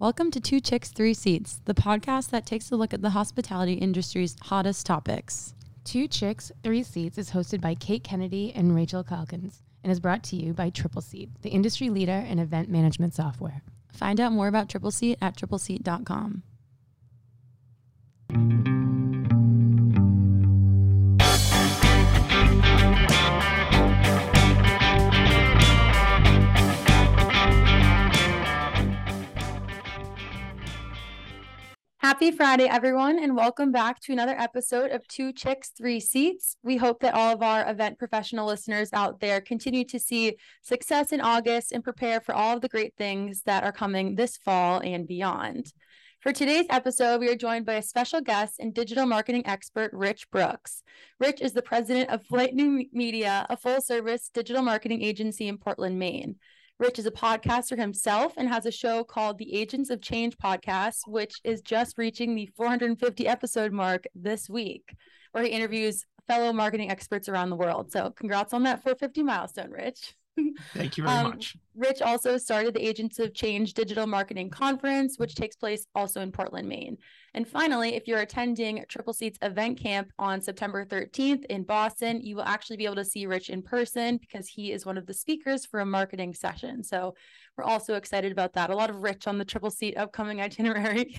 Welcome to Two Chicks, Three Seats, the podcast that takes a look at the hospitality industry's hottest topics. Two Chicks, Three Seats is hosted by Kate Kennedy and Rachel Calkins and is brought to you by Triple Seat, the industry leader in event management software. Find out more about Triple Seat at tripleseat.com. Happy Friday, everyone, and welcome back to another episode of Two Chicks, Three Seats. We hope that all of our event professional listeners out there continue to see success in August and prepare for all of the great things that are coming this fall and beyond. For today's episode, we are joined by a special guest and digital marketing expert, Rich Brooks. Rich is the president of Flyte New Media, a full service digital marketing agency in Portland, Maine. Rich is a podcaster himself and has a show called the Agents of Change podcast, which is just reaching the 450 episode mark this week, where he interviews fellow marketing experts around the world. So, congrats on that 450 milestone, Rich. Thank you very um, much. Rich also started the Agents of Change Digital Marketing Conference, which takes place also in Portland, Maine. And finally, if you're attending Triple Seats event camp on September 13th in Boston, you will actually be able to see Rich in person because he is one of the speakers for a marketing session. So we're also excited about that. A lot of Rich on the Triple Seat upcoming itinerary.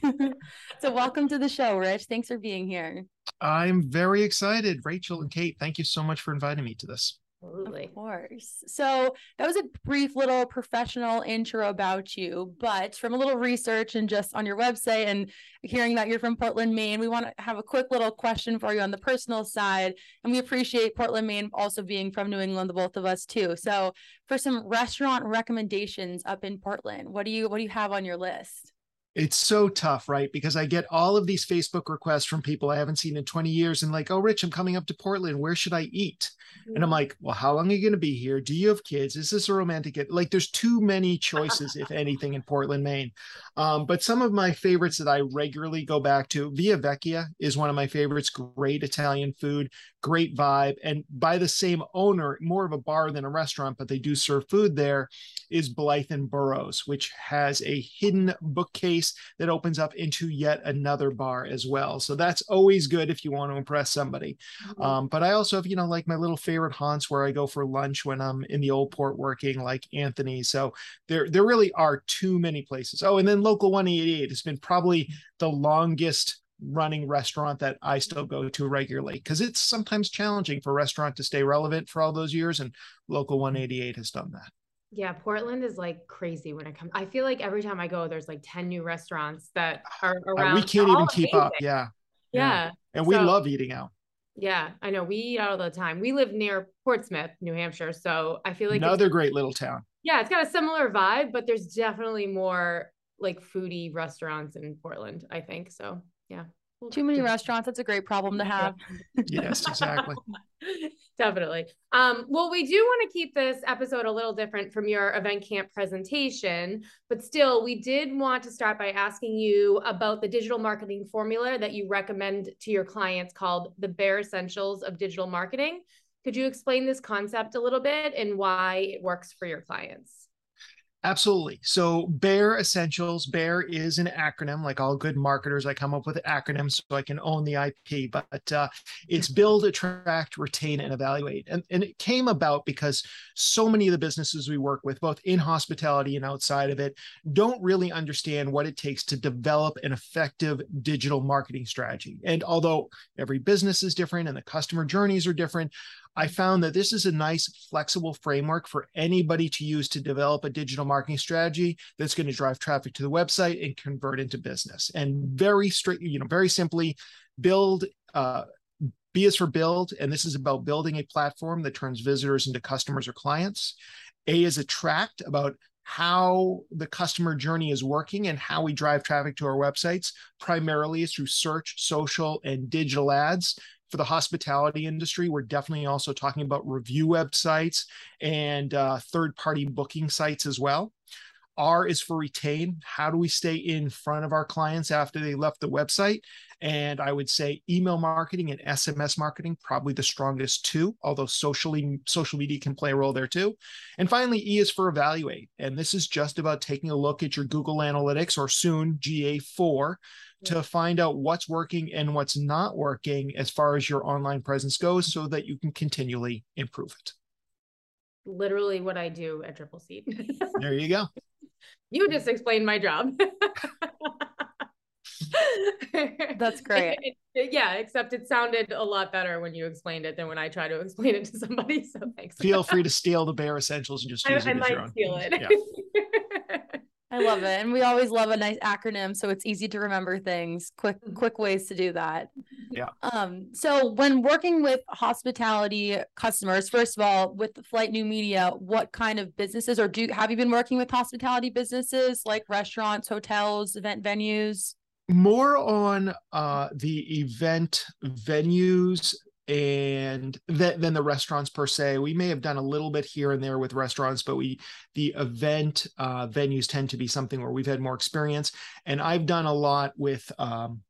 so welcome to the show, Rich. Thanks for being here. I'm very excited. Rachel and Kate, thank you so much for inviting me to this. Absolutely. Of course. So that was a brief little professional intro about you, but from a little research and just on your website and hearing that you're from Portland, Maine, we want to have a quick little question for you on the personal side. And we appreciate Portland, Maine also being from New England, the both of us too. So for some restaurant recommendations up in Portland, what do you what do you have on your list? It's so tough, right? Because I get all of these Facebook requests from people I haven't seen in 20 years and like, oh, Rich, I'm coming up to Portland. Where should I eat? Mm-hmm. And I'm like, well, how long are you going to be here? Do you have kids? Is this a romantic get? Like, there's too many choices, if anything, in Portland, Maine. Um, but some of my favorites that I regularly go back to, Via Vecchia is one of my favorites. Great Italian food, great vibe. And by the same owner, more of a bar than a restaurant, but they do serve food there, is Blyth and Burrows, which has a hidden bookcase that opens up into yet another bar as well. So that's always good if you want to impress somebody. Mm-hmm. Um, but I also have, you know, like my little favorite haunts where I go for lunch when I'm in the old port working, like Anthony. So there, there really are too many places. Oh, and then Local 188 has been probably the longest running restaurant that I still go to regularly because it's sometimes challenging for a restaurant to stay relevant for all those years. And Local 188 has done that. Yeah, Portland is like crazy when it comes. I feel like every time I go, there's like 10 new restaurants that are around. Uh, we can't even keep up. Yeah. Yeah. yeah. And we so, love eating out. Yeah, I know. We eat out all the time. We live near Portsmouth, New Hampshire. So I feel like another great little town. Yeah, it's got a similar vibe, but there's definitely more like foodie restaurants in Portland, I think. So yeah. Too many restaurants. That's a great problem to have. yes, exactly. Definitely. Um, well, we do want to keep this episode a little different from your event camp presentation, but still, we did want to start by asking you about the digital marketing formula that you recommend to your clients called the Bare Essentials of Digital Marketing. Could you explain this concept a little bit and why it works for your clients? Absolutely. So Bear Essentials, Bear is an acronym. Like all good marketers, I come up with acronyms so I can own the IP. But uh, it's build, attract, retain, and evaluate. And, and it came about because so many of the businesses we work with, both in hospitality and outside of it, don't really understand what it takes to develop an effective digital marketing strategy. And although every business is different and the customer journeys are different, I found that this is a nice flexible framework for anybody to use to develop a digital marketing strategy that's going to drive traffic to the website and convert into business. And very straight, you know, very simply build uh, B is for build, and this is about building a platform that turns visitors into customers or clients. A is attract, about how the customer journey is working and how we drive traffic to our websites, primarily through search, social, and digital ads for the hospitality industry, we're definitely also talking about review websites and uh, third party booking sites as well. R is for retain. How do we stay in front of our clients after they left the website? And I would say email marketing and SMS marketing, probably the strongest two, although socially social media can play a role there too. And finally, E is for evaluate. And this is just about taking a look at your Google Analytics or soon GA4 to find out what's working and what's not working as far as your online presence goes so that you can continually improve it. Literally what I do at Triple Seat. there you go. You just explained my job. That's great. It, it, yeah, except it sounded a lot better when you explained it than when I try to explain it to somebody. So thanks. Feel free to steal the bare essentials and just use I, it I might own. steal it. Yeah. I love it. And we always love a nice acronym so it's easy to remember things. Quick Mhm. quick ways to do that. Yeah. Um so when working with hospitality customers, first of all, with Flyte New Media, what kind of businesses or do have you been working with hospitality businesses like restaurants, hotels, event venues? More on uh the event venues and th- than the restaurants per se. We may have done a little bit here and there with restaurants but we the event uh venues tend to be something where we've had more experience. And i've done a lot with um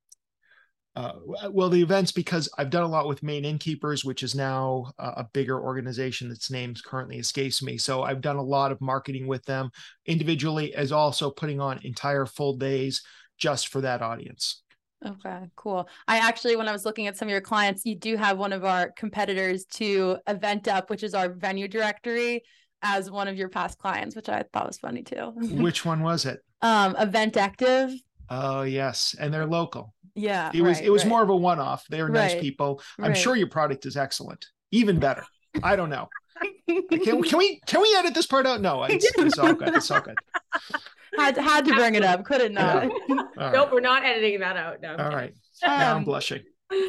uh, well, the events because I've done a lot with Maine Innkeepers, which is now a, a bigger organization that's names currently escapes me. So I've done a lot of marketing with them. Individually, as also putting on entire full days just for that audience. Okay, cool. I actually, when I was looking at some of your clients, you do have one of our competitors to Event Up, which is our venue directory, as one of your past clients, which I thought was funny too. Which one was it? um, Event Active. Oh yes, and they're local. Yeah. It was right, it was right. more of a one-off. They were nice people. I'm right. sure your product is excellent. Even better. I don't know. Can, can we can we edit this part out? No, it's, it's all good. It's all good. had had to bring it up, couldn't Yeah. not. All right. Nope, we're not editing that out. No, I'm All kidding. right. I'm Um, blushing.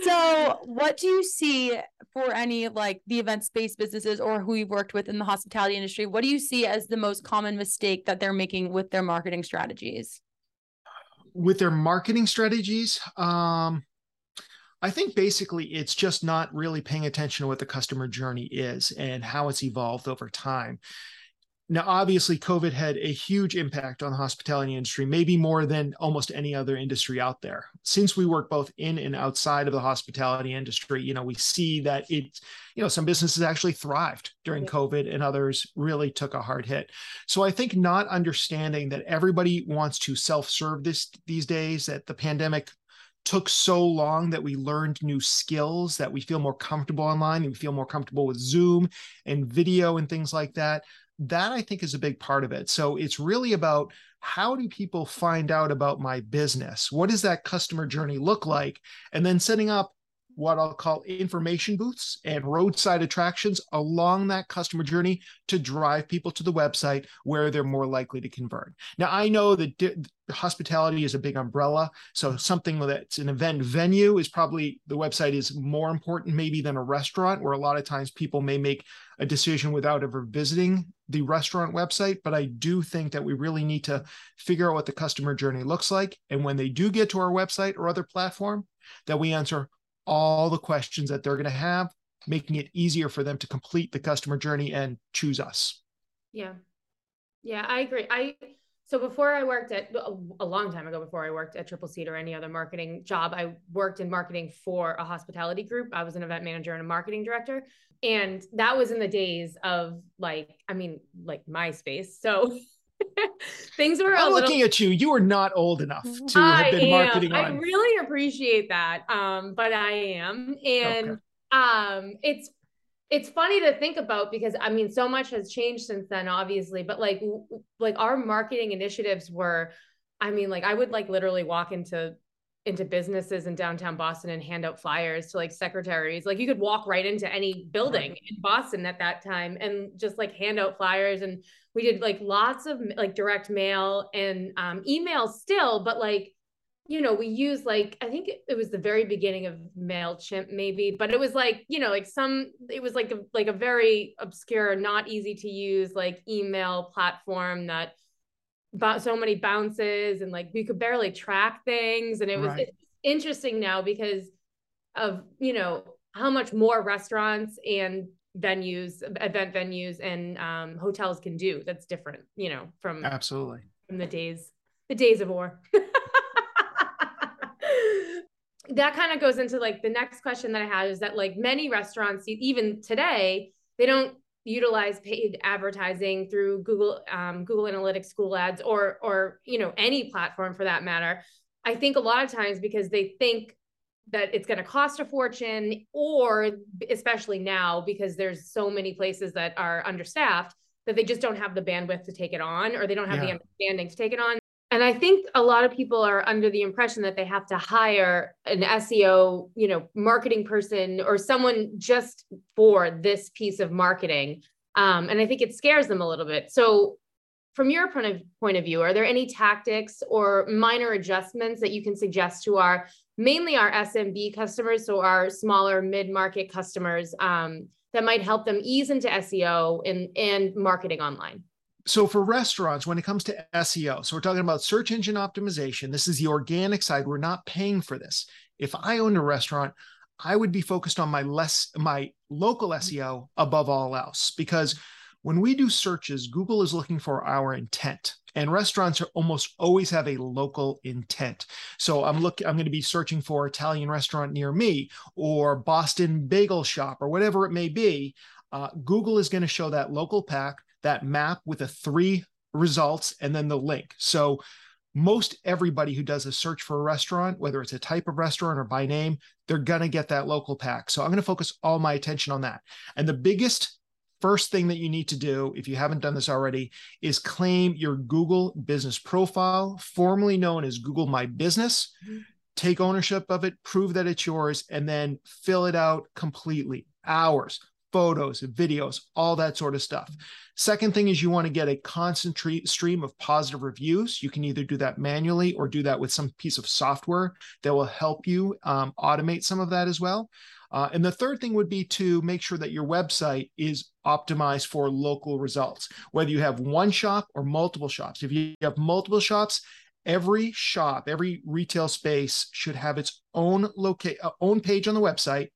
So, what do you see for any of like the event space businesses or who you've worked with in the hospitality industry? What do you see as the most common mistake that they're making with their marketing strategies? with their marketing strategies um i think basically it's just not really paying attention to what the customer journey is and how it's evolved over time now obviously covid had a huge impact on the hospitality industry maybe more than almost any other industry out there since we work both in and outside of the hospitality industry you know we see that it you know some businesses actually thrived during covid and others really took a hard hit so I think not understanding that everybody wants to self-serve this these days, that the pandemic took so long that we learned new skills, that we feel more comfortable online, and we feel more comfortable with Zoom and video and things like that. That I think is a big part of it. So it's really about how do people find out about my business? What does that customer journey look like? And then setting up what I'll call information booths and roadside attractions along that customer journey to drive people to the website where they're more likely to convert. Now, I know that di- hospitality is a big umbrella. So, something that's an event venue is probably the website is more important, maybe, than a restaurant, where a lot of times people may make a decision without ever visiting the restaurant website. But I do think that we really need to figure out what the customer journey looks like. And when they do get to our website or other platform, that we answer all the questions that they're going to have, making it easier for them to complete the customer journey and choose us. Yeah. Yeah, I agree. I so before I worked at a, long time ago before I worked at Triple Seat or any other marketing job, I worked in marketing for a hospitality group. I was an event manager and a marketing director. And that was in the days of like, I mean, like MySpace. So things were I'm little looking at you. You are not old enough to I have been am. marketing I on. really appreciate that. Um, but I am. And um it's it's funny to think about because I mean so much has changed since then, obviously. But like like our marketing initiatives were, I mean, like I would like literally walk into into businesses in downtown Boston and hand out flyers to like secretaries. Like you could walk right into any building in Boston at that time and just like hand out flyers. And we did like lots of like direct mail and um, email still, but like, you know, we used like, I think it was the very beginning of MailChimp maybe, but it was like, you know, like some, it was like a, like a very obscure, not easy to use like email platform that about so many bounces and like we could barely track things and it was Right. it's interesting now because of you know how much more restaurants and venues event venues and um, hotels can do that's different you know from Absolutely. from the days, the days of war. that kind of goes into like the next question that I had is that like many restaurants, even today, they don't utilize paid advertising through Google, um, Google Analytics, Google Ads, or or you know any platform for that matter. I think a lot of times because they think that it's going to cost a fortune, or especially now because there's so many places that are understaffed that they just don't have the bandwidth to take it on, or they don't have yeah. the understanding to take it on. And I think a lot of people are under the impression that they have to hire an SEO, you know, marketing person or someone just for this piece of marketing. Um, and I think it scares them a little bit. So, from your point of point of view, are there any tactics or minor adjustments that you can suggest to our mainly our SMB customers, so our smaller mid market customers, um, that might help them ease into SEO and and marketing online? So for restaurants when it comes to seo so we're talking about search engine optimization this is the organic side. We're not paying for this. If i owned a restaurant i would be focused on my less my local seo above all else because when we do searches google is looking for our intent and restaurants are almost always have a local intent. So i'm looking i'm going to be searching for italian restaurant near me or boston bagel shop or whatever it may be uh, google is going to show that local pack that map with the three results and then the link. So most everybody who does a search for a restaurant, whether it's a type of restaurant or by name, they're going to get that local pack. So I'm going to focus all my attention on that. And the biggest first thing that you need to do, if you haven't done this already, is claim your Google business profile, formerly known as Google My Business. Mm-hmm. Take ownership of it, prove that it's yours, and then fill it out completely. Hours, photos, videos, all that sort of stuff. Second thing is you want to get a constant stream of positive reviews. You can either do that manually or do that with some piece of software that will help you um, automate some of that as well. Uh, and the third thing would be to make sure that your website is optimized for local results, whether you have one shop or multiple shops. If you have multiple shops, every shop, every retail space should have its own locate uh, own page on the website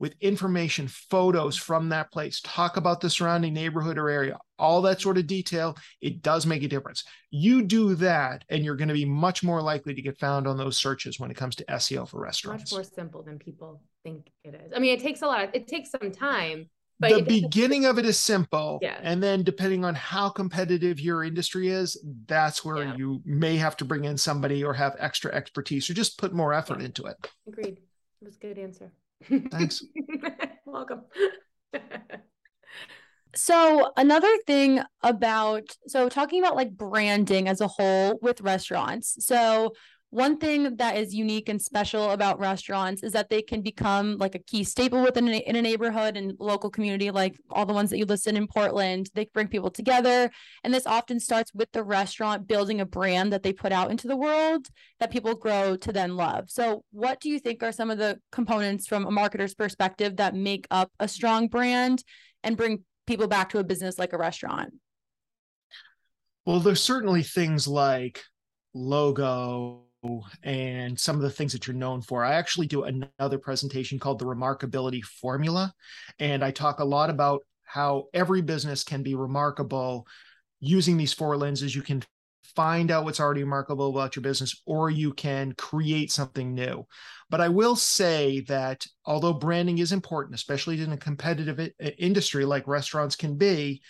with information, photos from that place, talk about the surrounding neighborhood or area, all that sort of detail, it does make a difference. You do that, and you're going to be much more likely to get found on those searches when it comes to SEO for restaurants. Much more simple than people think it is. I mean, it takes a lot, it takes some time. But the beginning of it is simple. Yeah. And then depending on how competitive your industry is, that's where yeah. you may have to bring in somebody or have extra expertise or just put more effort yeah. into it. Agreed. It was a good answer. Thanks. Welcome. so another thing about so talking about like branding as a whole with restaurants. So one thing that is unique and special about restaurants is that they can become like a key staple within a, in a neighborhood and local community, like all the ones that you listed in Portland. They bring people together. And this often starts with the restaurant building a brand that they put out into the world that people grow to then love. So, what do you think are some of the components from a marketer's perspective that make up a strong brand and bring people back to a business like a restaurant? Well, there's certainly things like logo and some of the things that you're known for. I actually do another presentation called the Remarkability Formula. And I talk a lot about how every business can be remarkable using these four lenses. You can find out what's already remarkable about your business, or you can create something new. But I will say that although branding is important, especially in a competitive industry like restaurants can be,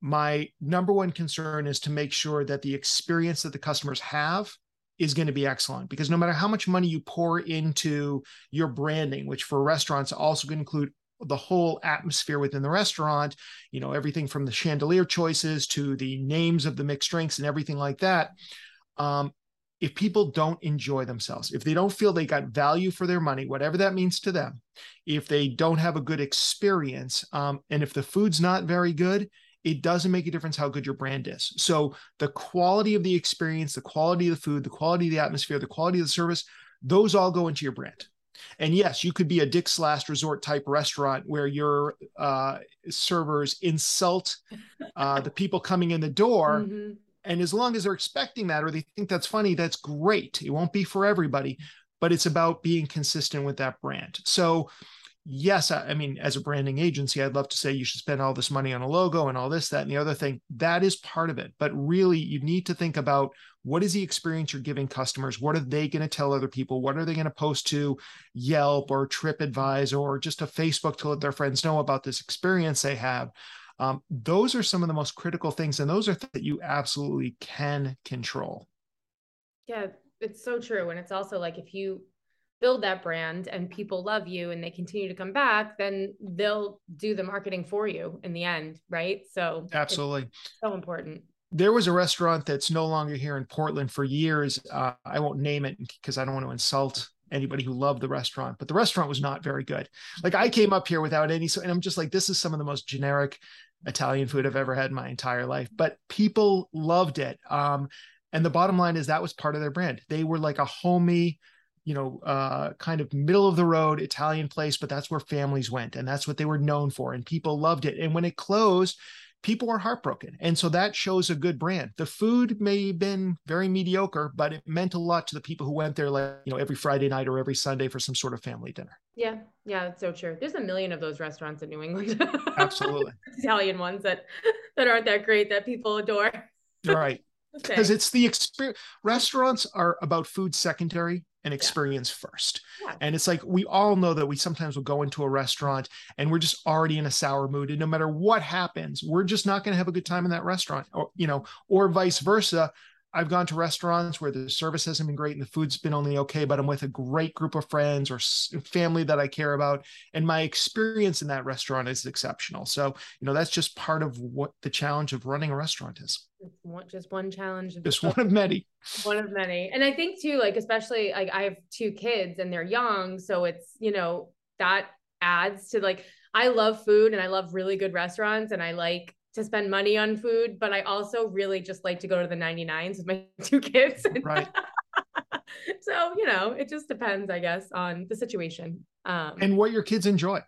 my number one concern is to make sure that the experience that the customers have is going to be excellent because no matter how much money you pour into your branding, which for restaurants also can include the whole atmosphere within the restaurant, you know, everything from the chandelier choices to the names of the mixed drinks and everything like that. Um, if people don't enjoy themselves, if they don't feel they got value for their money, whatever that means to them, if they don't have a good experience, um, and if the food's not very good, it doesn't make a difference how good your brand is. So the quality of the experience, the quality of the food, the quality of the atmosphere, the quality of the service, those all go into your brand. And yes, you could be a Dick's Last Resort type restaurant where your uh, servers insult uh, the people coming in the door. Mm-hmm. And as long as they're expecting that or they think that's funny, that's great. It won't be for everybody, but it's about being consistent with that brand. So yes, I, I, mean, as a branding agency, I'd love to say you should spend all this money on a logo and all this, that, and the other thing. That is part of it. But really, you need to think about what is the experience you're giving customers? What are they going to tell other people? What are they going to post to Yelp or TripAdvisor or just a Facebook to let their friends know about this experience they have? Um, those are some of the most critical things, and those are things that you absolutely can control. Yeah, it's so true. And it's also like if you build that brand and people love you and they continue to come back, then they'll do the marketing for you in the end, right? So absolutely so important. There was a restaurant that's no longer here in Portland for years. Uh, I won't name it because I don't want to insult anybody who loved the restaurant, but the restaurant was not very good. Like I came up here without any, so and I'm just like, this is some of the most generic Italian food I've ever had in my entire life. But people loved it. Um, and the bottom line is that was part of their brand. They were like a homey, you know, uh, kind of middle of the road Italian place, but that's where families went and that's what they were known for. And people loved it. And when it closed, people were heartbroken. And so that shows a good brand. The food may have been very mediocre, but it meant a lot to the people who went there, like, you know, every Friday night or every Sunday for some sort of family dinner. Yeah. Yeah. That's so true. There's a million of those restaurants in New England. Absolutely. Italian ones that, that aren't that great that people adore. right. Because okay. it's the experience. Restaurants are about food secondary and experience yeah. first. Yeah. And it's like we all know that we sometimes will go into a restaurant and we're just already in a sour mood. And no matter what happens, we're just not going to have a good time in that restaurant, or you know, or vice versa. I've gone to restaurants where the service hasn't been great and the food's been only okay, but I'm with a great group of friends or family that I care about. And my experience in that restaurant is exceptional. So, you know, that's just part of what the challenge of running a restaurant is. Just one challenge. Just one of many. One of many. And I think too, like, especially like I have two kids and they're young. So it's, you know, that adds to like, I love food and I love really good restaurants and I like to spend money on food, but I also really just like to go to the 99s with my two kids. Right. so, you know, it just depends, I guess, on the situation. Um, and what your kids enjoy.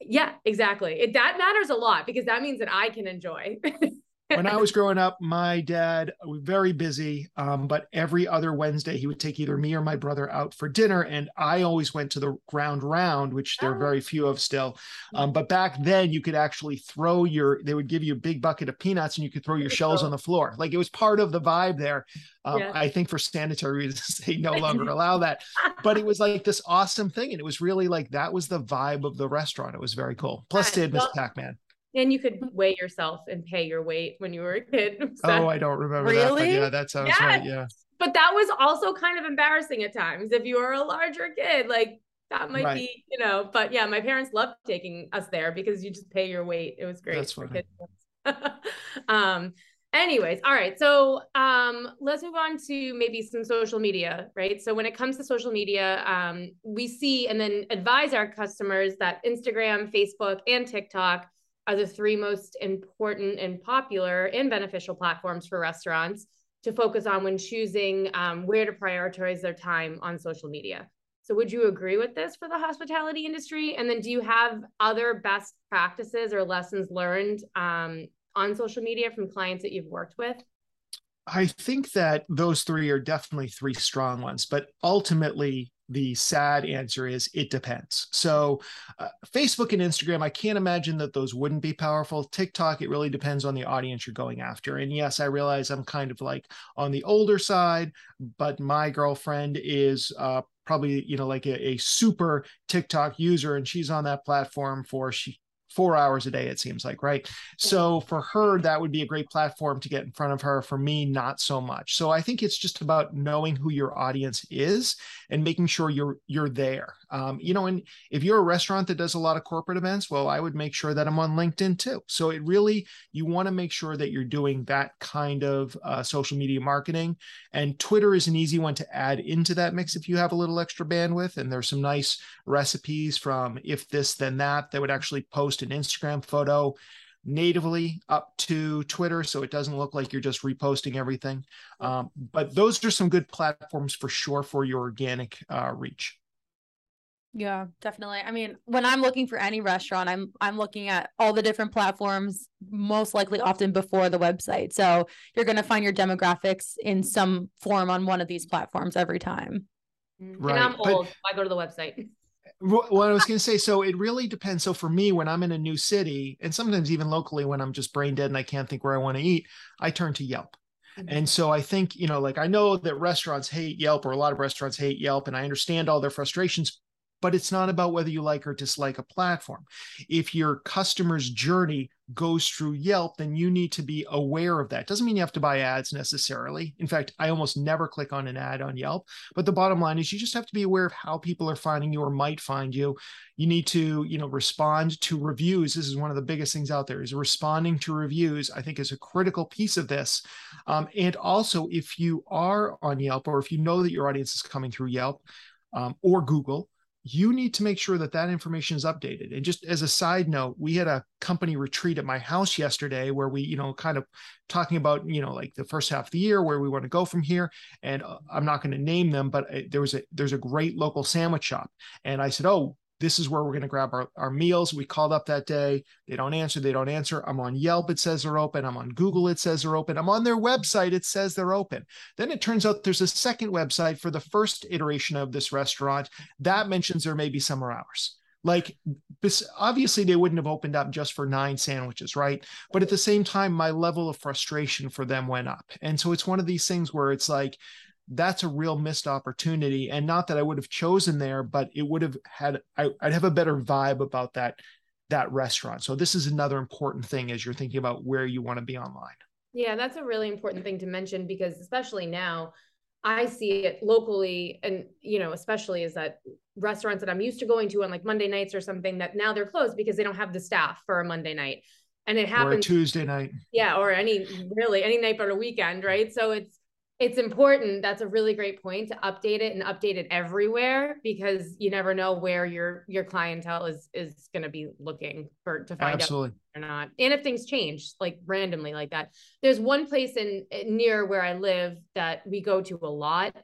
Yeah, exactly. It, that matters a lot because that means that I can enjoy. when I was growing up, my dad was very busy, um, but every other Wednesday he would take either me or my brother out for dinner, and I always went to the ground round, which there are oh. very few of still. Um, but back then, you could actually throw your. They would give you a big bucket of peanuts, and you could throw your shells on the floor. Like it was part of the vibe there. Um, yeah. I think for sanitary reasons, they no longer allow that. But it was like this awesome thing, and it was really like that was the vibe of the restaurant. It was very cool. Plus, they had Miss Pac Man. And you could weigh yourself and pay your weight when you were a kid. So. Oh, I don't remember really? that. yeah, that sounds yes. right. Yeah. But that was also kind of embarrassing at times if you were a larger kid. Like that might right. be, you know, but yeah, my parents loved taking us there because you just pay your weight. It was great. That's funny. um, anyways, all right. So um, let's move on to maybe some social media, right? So when it comes to social media, um, we see and then advise our customers that Instagram, Facebook, and TikTok are the three most important and popular and beneficial platforms for restaurants to focus on when choosing um, where to prioritize their time on social media. So, would you agree with this for the hospitality industry? And then, do you have other best practices or lessons learned um, on social media from clients that you've worked with? I think that those three are definitely three strong ones, but ultimately, the sad answer is it depends. So, uh, Facebook and Instagram, I can't imagine that those wouldn't be powerful. TikTok, it really depends on the audience you're going after. And yes, I realize I'm kind of like on the older side, but my girlfriend is uh, probably you know like a, a super TikTok user, and she's on that platform for she four hours a day it seems like right? So for her that would be a great platform to get in front of her. For me not so much. So i think it's just about knowing who your audience is and making sure you're you're there. Um, you know and if you're a restaurant that does a lot of corporate events well i would make sure that i'm on linkedin too. So it really you want to make sure that you're doing that kind of uh, social media marketing. And twitter is an easy one to add into that mix if you have a little extra bandwidth. And there's some nice recipes from if this then that that would actually post an instagram photo natively up to Twitter, so it doesn't look like you're just reposting everything. Um, but those are some good platforms for sure for your organic uh, reach. Yeah, definitely. I mean, when I'm looking for any restaurant, I'm I'm looking at all the different platforms, most likely often before the website. So you're going to find your demographics in some form on one of these platforms every time. Right. And I'm old. But, I go to the website what I was going to say, so it really depends. So for me, when I'm in a new city, and sometimes even locally, when I'm just brain dead and I can't think where I want to eat, I turn to Yelp. Mm-hmm. And so I think, you know, like I know that restaurants hate Yelp or a lot of restaurants hate Yelp, and I understand all their frustrations, but it's not about whether you like or dislike a platform. If your customer's journey goes through Yelp, then you need to be aware of that. Doesn't mean you have to buy ads necessarily. In fact, I almost never click on an ad on Yelp. But the bottom line is you just have to be aware of how people are finding you or might find you. You need to, you know, respond to reviews. This is one of the biggest things out there is responding to reviews, I think is a critical piece of this. Um, and also if you are on Yelp or if you know that your audience is coming through Yelp um, or Google, you need to make sure that that information is updated. And just as a side note, we had a company retreat at my house yesterday where we, you know, kind of talking about, you know, like the first half of the year where we want to go from here. And uh, I'm not going to name them, but uh, there was a there's a great local sandwich shop, and I said, oh, this is where we're going to grab our, our meals. We called up that day. They don't answer. They don't answer. I'm on Yelp. It says they're open. I'm on Google. It says they're open. I'm on their website. It says they're open. Then it turns out there's a second website for the first iteration of this restaurant that mentions there may be summer hours. Like, obviously, they wouldn't have opened up just for nine sandwiches, right? But at the same time, my level of frustration for them went up. And so it's one of these things where it's like, that's a real missed opportunity. And not that I would have chosen there, but it would have had I, would have a better vibe about that that restaurant. So this is another important thing as you're thinking about where you want to be online. Yeah, that's a really important thing to mention because especially now I see it locally and you know, especially is that restaurants that I'm used to going to on like Monday nights or something that now they're closed because they don't have the staff for a Monday night. And it happens or Tuesday night. Yeah, or any really any night but a weekend, right? So it's it's important that's a really great point to update it and update it everywhere because you never know where your your clientele is is going to be looking for to find Absolutely. out or not and if things change like randomly like that there's one place in near where i live that we go to a lot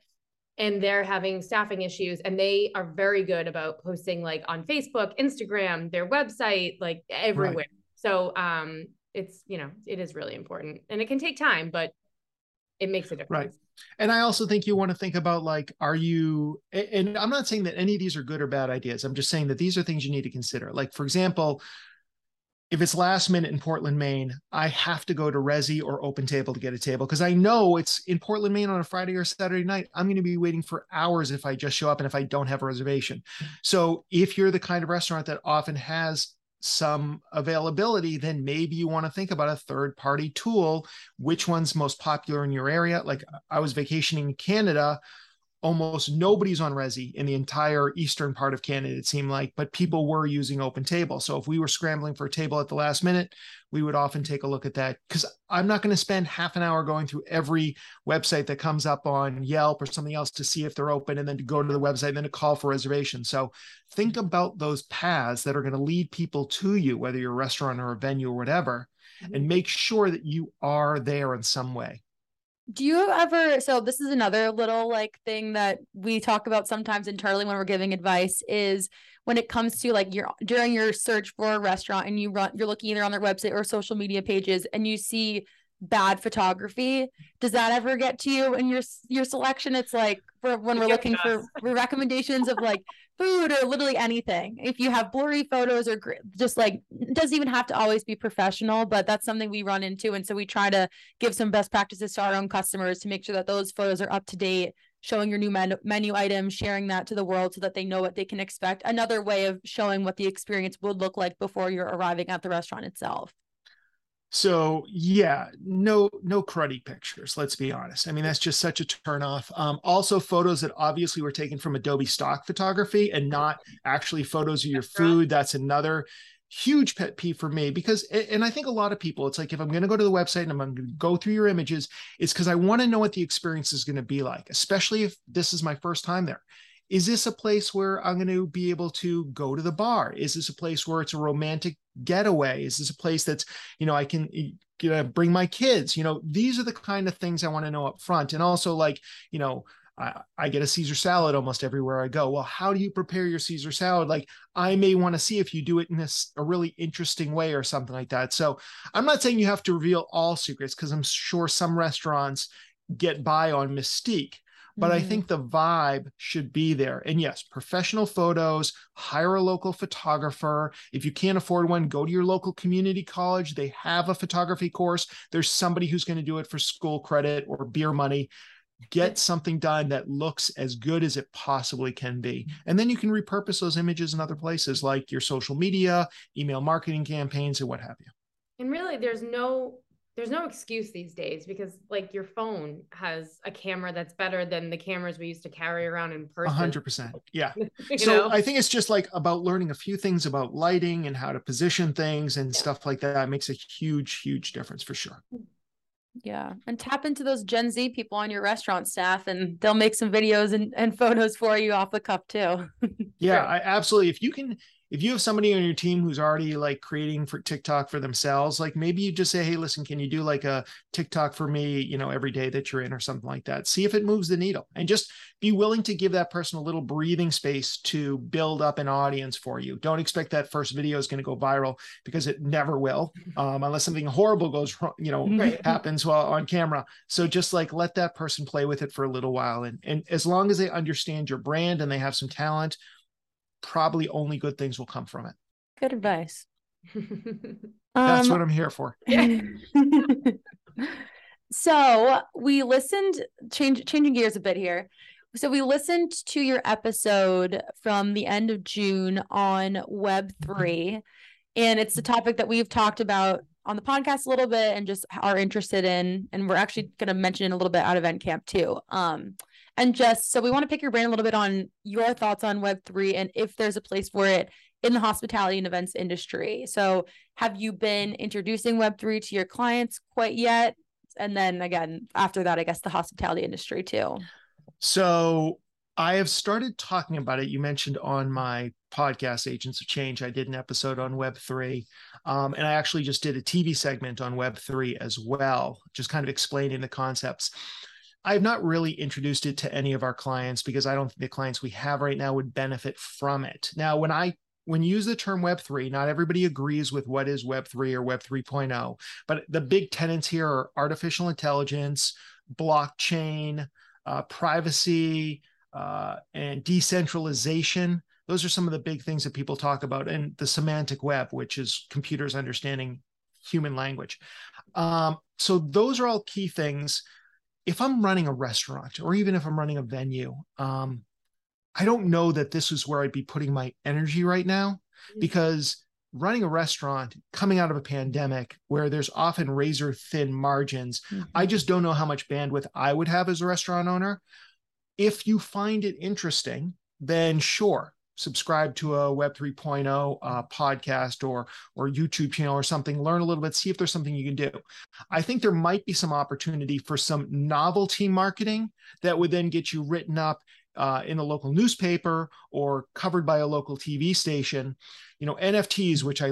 and they're having staffing issues and they are very good about posting like on facebook instagram their website like everywhere right. so um it's you know it is really important and it can take time but it makes a difference. Right. And I also think you want to think about like, are you, and I'm not saying that any of these are good or bad ideas. I'm just saying that these are things you need to consider. Like, for example, if it's last minute in Portland, Maine, I have to go to Resy or Open Table to get a table because I know it's in Portland, Maine on a Friday or Saturday night. I'm going to be waiting for hours if I just show up and if I don't have a reservation. So if you're the kind of restaurant that often has some availability, then maybe you want to think about a third party tool. Which one's most popular in your area? Like I was vacationing in Canada almost nobody's on Resy in the entire eastern part of Canada, it seemed like, but people were using Open Table. So if we were scrambling for a table at the last minute, we would often take a look at that because I'm not going to spend half an hour going through every website that comes up on Yelp or something else to see if they're open and then to go to the website and then to call for reservation. So think about those paths that are going to lead people to you, whether you're a restaurant or a venue or whatever, and mm-hmm. make sure that you are there in some way do you ever so this is another little like thing that we talk about sometimes internally when we're giving advice is when it comes to like your during your search for a restaurant and you run you're looking either on their website or social media pages and you see bad photography does that ever get to you in your your selection? It's like for when we're looking for, for recommendations of like food or literally anything. If you have blurry photos or just like doesn't even have to always be professional but that's something we run into. And so we try to give some best practices to our own customers to make sure that those photos are up to date showing your new menu, menu items sharing that to the world so that they know what they can expect. Another way of showing what the experience would look like before you're arriving at the restaurant itself so yeah, no no cruddy pictures. Let's be honest. I mean, that's just such a turnoff. Um, also, photos that obviously were taken from Adobe stock photography and not actually photos of your food. That's another huge pet peeve for me because and i think a lot of people it's like if i'm going to go to the website and i'm going to go through your images it's because i want to know what the experience is going to be like especially if this is my first time there is this a place where I'm going to be able to go to the bar? Is this a place where it's a romantic getaway? Is this a place that's, you know, I can eh, you know, bring my kids? You know, these are the kind of things I want to know up front. And also, like, you know, I, I, get a Caesar salad almost everywhere I go. Well, how do you prepare your Caesar salad? Like, I may want to see if you do it in this a really interesting way or something like that. So, I'm not saying you have to reveal all secrets because I'm sure some restaurants get by on mystique but mm-hmm. I think the vibe should be there. And yes, professional photos, hire a local photographer. If you can't afford one, go to your local community college. They have a photography course. There's somebody who's going to do it for school credit or beer money. Get something done that looks as good as it possibly can be. And then you can repurpose those images in other places like your social media, email marketing campaigns, and what have you. And really, there's no there's no excuse these days because like your phone has a camera that's better than the cameras we used to carry around in person. hundred percent. Yeah. so know? I think it's just like about learning a few things about lighting and how to position things and yeah. stuff like that. It makes a huge, huge difference for sure. Yeah. And tap into those Gen Z people on your restaurant staff and they'll make some videos and, and photos for you off the cuff too. yeah, I absolutely. If you can if you have somebody on your team who's already like creating for TikTok for themselves, like maybe you just say, Hey, listen, can you do like a TikTok for me, you know, every day that you're in or something like that? See if it moves the needle and just be willing to give that person a little breathing space to build up an audience for you. Don't expect that first video is going to go viral because it never will, um, unless something horrible goes wrong, you know, right. happens while on camera. So just like let that person play with it for a little while. And, and as long as they understand your brand and they have some talent, probably only good things will come from it. Good advice. That's um, what I'm here for. So we listened, change changing gears a bit here. So we listened to your episode from the end of June on Web three, and it's the topic that we've talked about on the podcast a little bit and just are interested in, and we're actually going to mention a little bit out of Event Camp too. Um, and just so we want to pick your brain a little bit on your thoughts on Web3 and if there's a place for it in the hospitality and events industry. So, have you been introducing Web3 to your clients quite yet? And then again, after that, I guess the hospitality industry too. So, I have started talking about it. You mentioned on my podcast, Agents of Change, I did an episode on Web3. Um, and I actually just did a TV segment on Web3 as well, just kind of explaining the concepts. I've not really introduced it to any of our clients because I don't think the clients we have right now would benefit from it. Now, when I when you use the term Web3, not everybody agrees with what is Web3 or Web 3.0, but the big tenets here are artificial intelligence, blockchain, uh, privacy, uh, and decentralization. Those are some of the big things that people talk about, and the semantic web, which is computers understanding human language. Um, so those are all key things if I'm running a restaurant or even if I'm running a venue, um, I don't know that this is where I'd be putting my energy right now mm-hmm. because running a restaurant coming out of a pandemic where there's often razor thin margins, mm-hmm. I just don't know how much bandwidth I would have as a restaurant owner. If you find it interesting, then sure, subscribe to a web 3.0 uh, podcast or or youtube channel or something learn a little bit see if there's something you can do. I think there might be some opportunity for some novelty marketing that would then get you written up uh, in a local newspaper or covered by a local tv station. You know nfts which i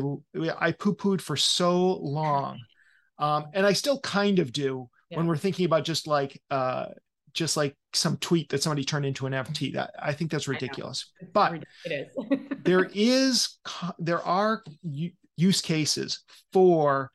i poo-pooed for so long um, and i still kind of do yeah. when we're thinking about just like uh, just like some tweet that somebody turned into an NFT. That I think that's ridiculous. But it is. there is there are use cases for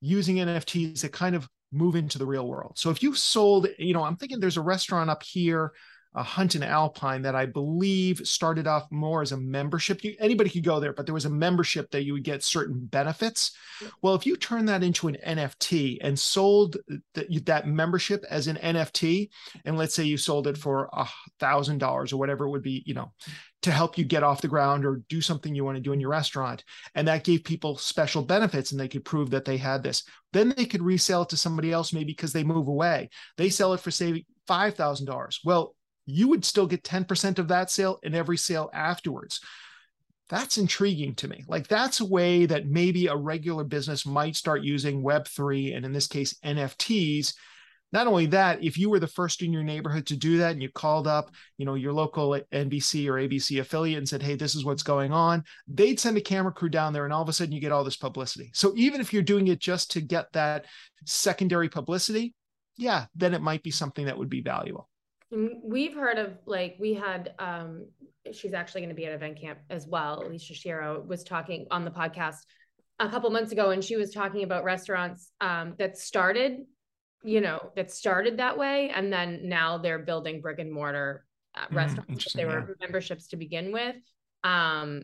using NFTs that kind of move into the real world. So if you sold, you know, I'm thinking there's a restaurant up here uh, Hunt and Alpine that I believe started off more as a membership. You, anybody could go there, but there was a membership that you would get certain benefits. Well, if you turn that into an NFT and sold that membership as an NFT, and let's say you sold it for a thousand dollars or whatever it would be, you know, to help you get off the ground or do something you want to do in your restaurant. And that gave people special benefits and they could prove that they had this. Then they could resell it to somebody else, maybe because they move away. They sell it for, say, $5,000. Well, you would still get 10% of that sale in every sale afterwards. That's intriguing to me. Like, that's a way that maybe a regular business might start using Web3 and in this case, NFTs. Not only that, if you were the first in your neighborhood to do that and you called up, you know, your local NBC or ABC affiliate and said, "Hey, this is what's going on," they'd send a camera crew down there and all of a sudden you get all this publicity. So even if you're doing it just to get that secondary publicity, yeah, then it might be something that would be valuable. We've heard of like we had um she's actually going to be at event camp as well. Alicia Shiro was talking on the podcast a couple months ago and she was talking about restaurants um that started you know, that started that way. And then now they're building brick and mortar uh, Mm, restaurants. They were memberships to begin with. Um,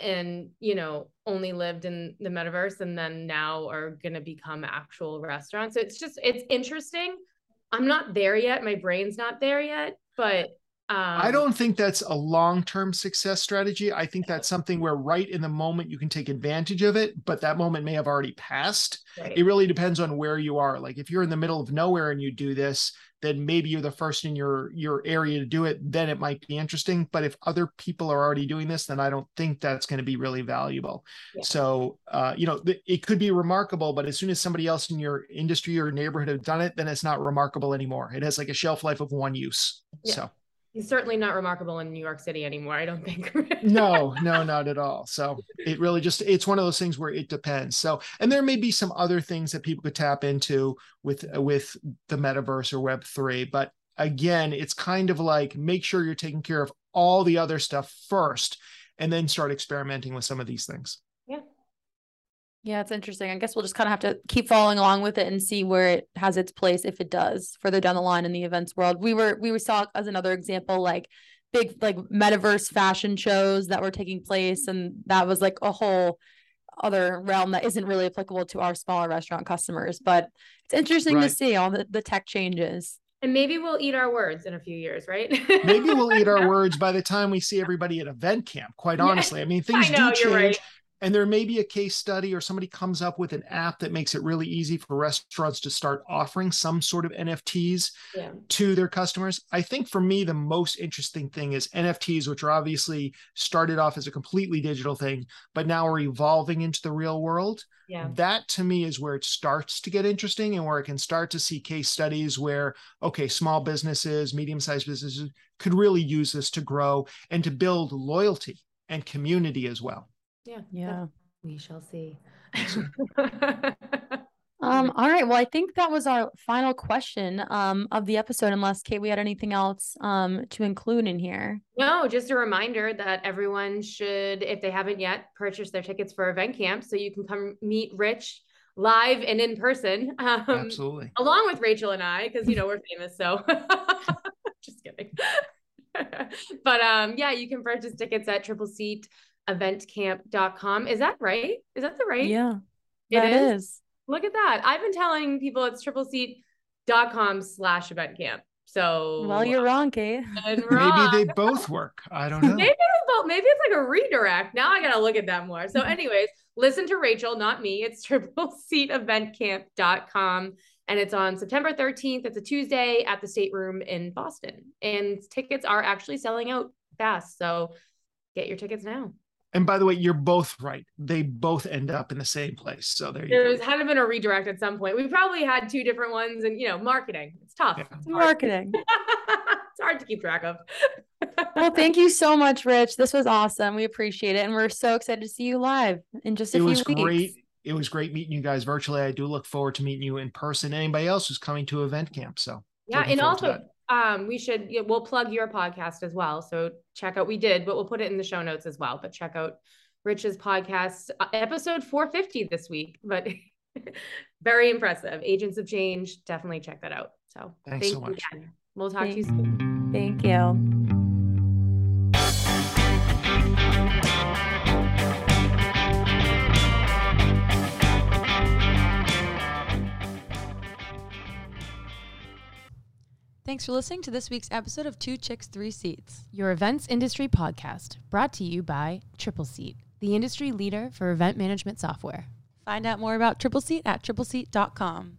and you know only lived in the metaverse and then now are going to become actual restaurants so it's just it's interesting i'm not there yet. My brain's not there yet but um I don't think that's a long term success strategy. I think that's something where right in the moment you can take advantage of it, but that moment may have already passed. right. It really depends on where you are. Like if you're in the middle of nowhere and you do this, then maybe you're the first in your your area to do it. Then it might be interesting. But if other people are already doing this, then I don't think that's going to be really valuable. Yeah. So uh, you know, th- it could be remarkable, but as soon as somebody else in your industry or neighborhood have done it, then it's not remarkable anymore. It has like a shelf life of one use. Yeah. So. He's certainly not remarkable in new york city anymore i don't think. No no not at all. So it really just it's one of those things where it depends. So and there may be some other things that people could tap into with with the metaverse or web 3 but again it's kind of like make sure you're taking care of all the other stuff first and then start experimenting with some of these things Yeah, it's interesting. I guess we'll just kind of have to keep following along with it and see where it has its place if it does further down the line in the events world. We were we saw as another example like big like metaverse fashion shows that were taking place and that was like a whole other realm that isn't really applicable to our smaller restaurant customers, but it's interesting to see all the, the tech changes. and maybe we'll eat our words in a few years right maybe we'll eat our words by the time we see everybody at event camp quite Yeah. honestly i mean things know, do you're change right. And there may be a case study or somebody comes up with an app that makes it really easy for restaurants to start offering some sort of nfts yeah. to their customers. I think for me the most interesting thing is nfts which are obviously started off as a completely digital thing but now are evolving into the real world. Yeah. That to me is where it starts to get interesting and where it can start to see case studies where okay small businesses medium-sized businesses could really use this to grow and to build loyalty and community as well yeah Yeah. we shall see Um, all right. Well, I think that was our final question um of the episode, unless Kate, we had anything else um to include in here. No, just a reminder that everyone should, if they haven't yet, purchase their tickets for event camp so you can come meet Rich live and in person, um, absolutely along with Rachel and I, because you know we're famous. So just kidding. but um, yeah, you can purchase tickets at triple seat eventcamp.com. Is that right? Is that the right? Yeah, It that is? is. Look at that. I've been telling people it's triple seat.com slash event camp. So Well, you're wrong, Kate. and maybe they both work i don't know Maybe it's both. Maybe it's like a redirect. Now I gotta look at that more. So, anyways, listen to Rachel, not me. It's triple seat eventcamp.com. And it's on September 13th. It's a Tuesday at the State Room in Boston. And tickets are actually selling out fast. So get your tickets now. And by the way you're both right they both end up in the same place so there you go. There's go had been a redirect at some point. We probably had two different ones and you know, marketing. It's tough. Yeah. It's. Marketing. it's hard to keep track of. Well, thank you so much, Rich. This was awesome. We appreciate it. And we're so excited to see you live in just a it few was great it was great meeting you guys virtually i do look forward to meeting you in person anybody else who's coming to event camp so Yeah, looking and forward to also um we should yeah, we'll plug your podcast as well. So check out we did, but we'll put it in the show notes as well. But check out Rich's podcast, uh, episode 450 this week. But very impressive. Agents of Change, definitely check that out. So Thanks so thank you much. again. We'll talk to you soon. Thank you. Thanks for listening to this week's episode of Two Chicks, Three Seats. Your events industry podcast brought to you by Triple Seat, the industry leader for event management software. Find out more about Triple Seat at tripleseat.com.